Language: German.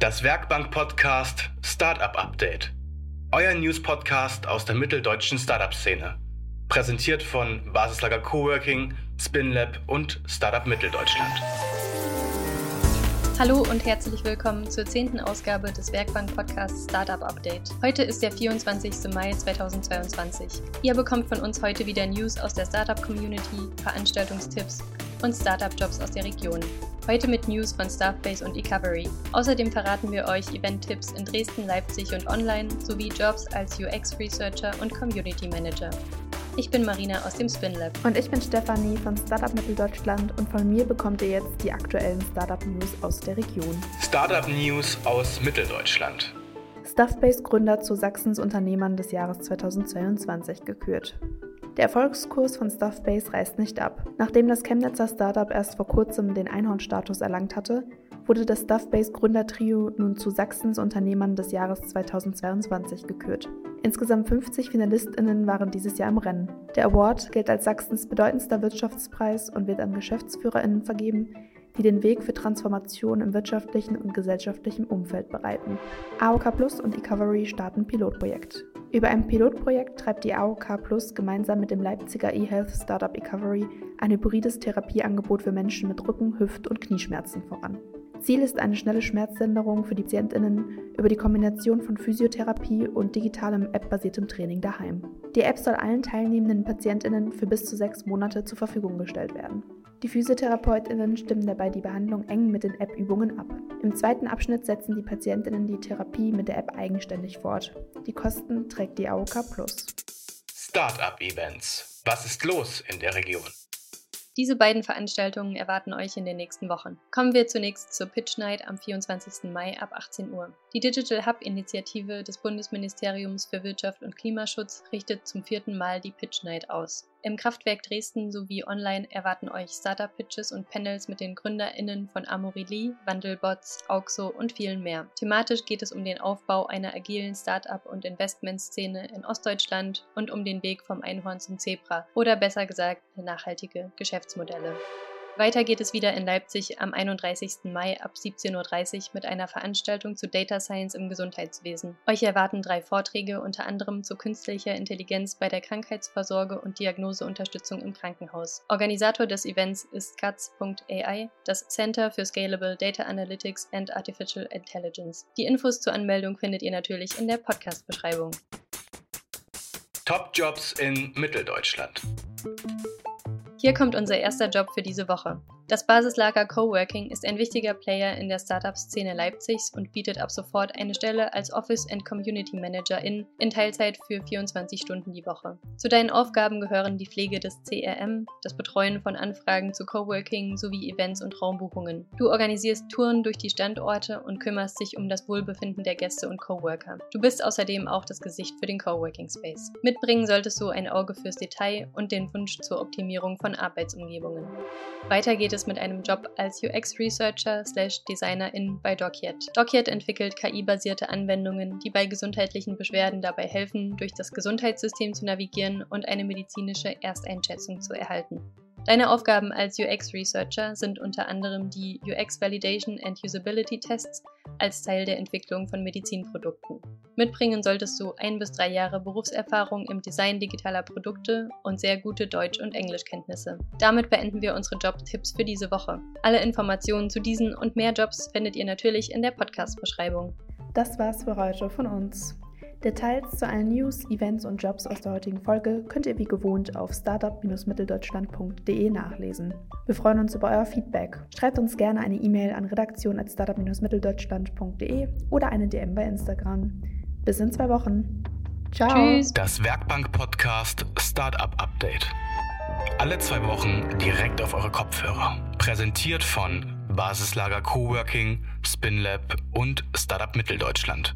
Das Werkbank-Podcast Startup Update. Euer News-Podcast aus der mitteldeutschen Startup-Szene. Präsentiert von Basislager Coworking, SpinLab und Startup Mitteldeutschland. Hallo und herzlich willkommen zur zehnten Ausgabe des Werkbank-Podcasts Startup Update. Heute ist der 24. Mai 2022. Ihr bekommt von uns heute wieder News aus der Startup-Community, Veranstaltungstipps und Startup-Jobs aus der Region. Heute mit News von Staffbase und Ecovery. Außerdem verraten wir euch Event-Tipps in Dresden, Leipzig und online sowie Jobs als UX-Researcher und Community Manager. Ich bin Marina aus dem SpinLab. Und ich bin Stefanie von Startup Mitteldeutschland und von mir bekommt ihr jetzt die aktuellen Startup News aus der Region. Startup News aus Mitteldeutschland. Stuffbase Gründer zu Sachsens Unternehmern des Jahres 2022 gekürt. Der Erfolgskurs von Stuffbase reißt nicht ab. Nachdem das Chemnitzer Startup erst vor kurzem den Einhornstatus erlangt hatte, wurde das Stuffbase Gründertrio nun zu Sachsens Unternehmern des Jahres 2022 gekürt. Insgesamt 50 FinalistInnen waren dieses Jahr im Rennen. Der Award gilt als Sachsens bedeutendster Wirtschaftspreis und wird an GeschäftsführerInnen vergeben, die den Weg für Transformation im wirtschaftlichen und gesellschaftlichen Umfeld bereiten. AOK Plus und Ecovery starten Pilotprojekt. Über ein Pilotprojekt treibt die AOK Plus gemeinsam mit dem Leipziger eHealth Startup Ecovery ein hybrides Therapieangebot für Menschen mit Rücken-, Hüft- und Knieschmerzen voran. Ziel ist eine schnelle Schmerzlinderung für die PatientInnen über die Kombination von Physiotherapie und digitalem App-basiertem Training daheim. Die App soll allen teilnehmenden PatientInnen für bis zu sechs Monate zur Verfügung gestellt werden. Die PhysiotherapeutInnen stimmen dabei die Behandlung eng mit den App-Übungen ab. Im zweiten Abschnitt setzen die PatientInnen die Therapie mit der App eigenständig fort. Die Kosten trägt die AOK Plus. Startup Events. Was ist los in der Region? Diese beiden Veranstaltungen erwarten euch in den nächsten Wochen. Kommen wir zunächst zur Pitch Night am 24. Mai ab 18 Uhr. Die Digital Hub Initiative des Bundesministeriums für Wirtschaft und Klimaschutz richtet zum vierten Mal die Pitch Night aus. Im Kraftwerk Dresden sowie online erwarten euch Startup-Pitches und Panels mit den GründerInnen von Amorelie, Wandelbots, Auxo und vielen mehr. Thematisch geht es um den Aufbau einer agilen Startup- und Investmentszene in Ostdeutschland und um den Weg vom Einhorn zum Zebra oder besser gesagt nachhaltige Geschäftsmodelle. Weiter geht es wieder in Leipzig am 31. Mai ab 17.30 Uhr mit einer Veranstaltung zu Data Science im Gesundheitswesen. Euch erwarten drei Vorträge, unter anderem zu künstlicher Intelligenz bei der Krankheitsvorsorge und Diagnoseunterstützung im Krankenhaus. Organisator des Events ist Guts.ai, das Center für Scalable Data Analytics and Artificial Intelligence. Die Infos zur Anmeldung findet ihr natürlich in der Podcast-Beschreibung. Top Jobs in Mitteldeutschland. Hier kommt unser erster Job für diese Woche. Das Basislager Coworking ist ein wichtiger Player in der Startup-Szene Leipzigs und bietet ab sofort eine Stelle als Office and Community Manager in, in Teilzeit für 24 Stunden die Woche. Zu deinen Aufgaben gehören die Pflege des CRM, das Betreuen von Anfragen zu Coworking sowie Events und Raumbuchungen. Du organisierst Touren durch die Standorte und kümmerst dich um das Wohlbefinden der Gäste und Coworker. Du bist außerdem auch das Gesicht für den Coworking Space. Mitbringen solltest du ein Auge fürs Detail und den Wunsch zur Optimierung von Arbeitsumgebungen. Weiter geht es es mit einem Job als UX-Researcher slash Designerin bei Docyet. Docyet entwickelt KI-basierte Anwendungen, die bei gesundheitlichen Beschwerden dabei helfen, durch das Gesundheitssystem zu navigieren und eine medizinische Ersteinschätzung zu erhalten. Deine Aufgaben als UX-Researcher sind unter anderem die UX Validation and Usability Tests als Teil der Entwicklung von Medizinprodukten. Mitbringen solltest du ein bis drei Jahre Berufserfahrung im Design digitaler Produkte und sehr gute Deutsch- und Englischkenntnisse. Damit beenden wir unsere Jobtipps für diese Woche. Alle Informationen zu diesen und mehr Jobs findet ihr natürlich in der Podcast-Beschreibung. Das war's für heute von uns. Details zu allen News, Events und Jobs aus der heutigen Folge könnt ihr wie gewohnt auf startup-mitteldeutschland.de nachlesen. Wir freuen uns über euer Feedback. Schreibt uns gerne eine E-Mail an redaktion.startup-mitteldeutschland.de oder eine DM bei Instagram. Bis in zwei Wochen. Ciao. Tschüss. Das Werkbank-Podcast Startup Update. Alle zwei Wochen direkt auf eure Kopfhörer. Präsentiert von Basislager Coworking, SpinLab und Startup Mitteldeutschland.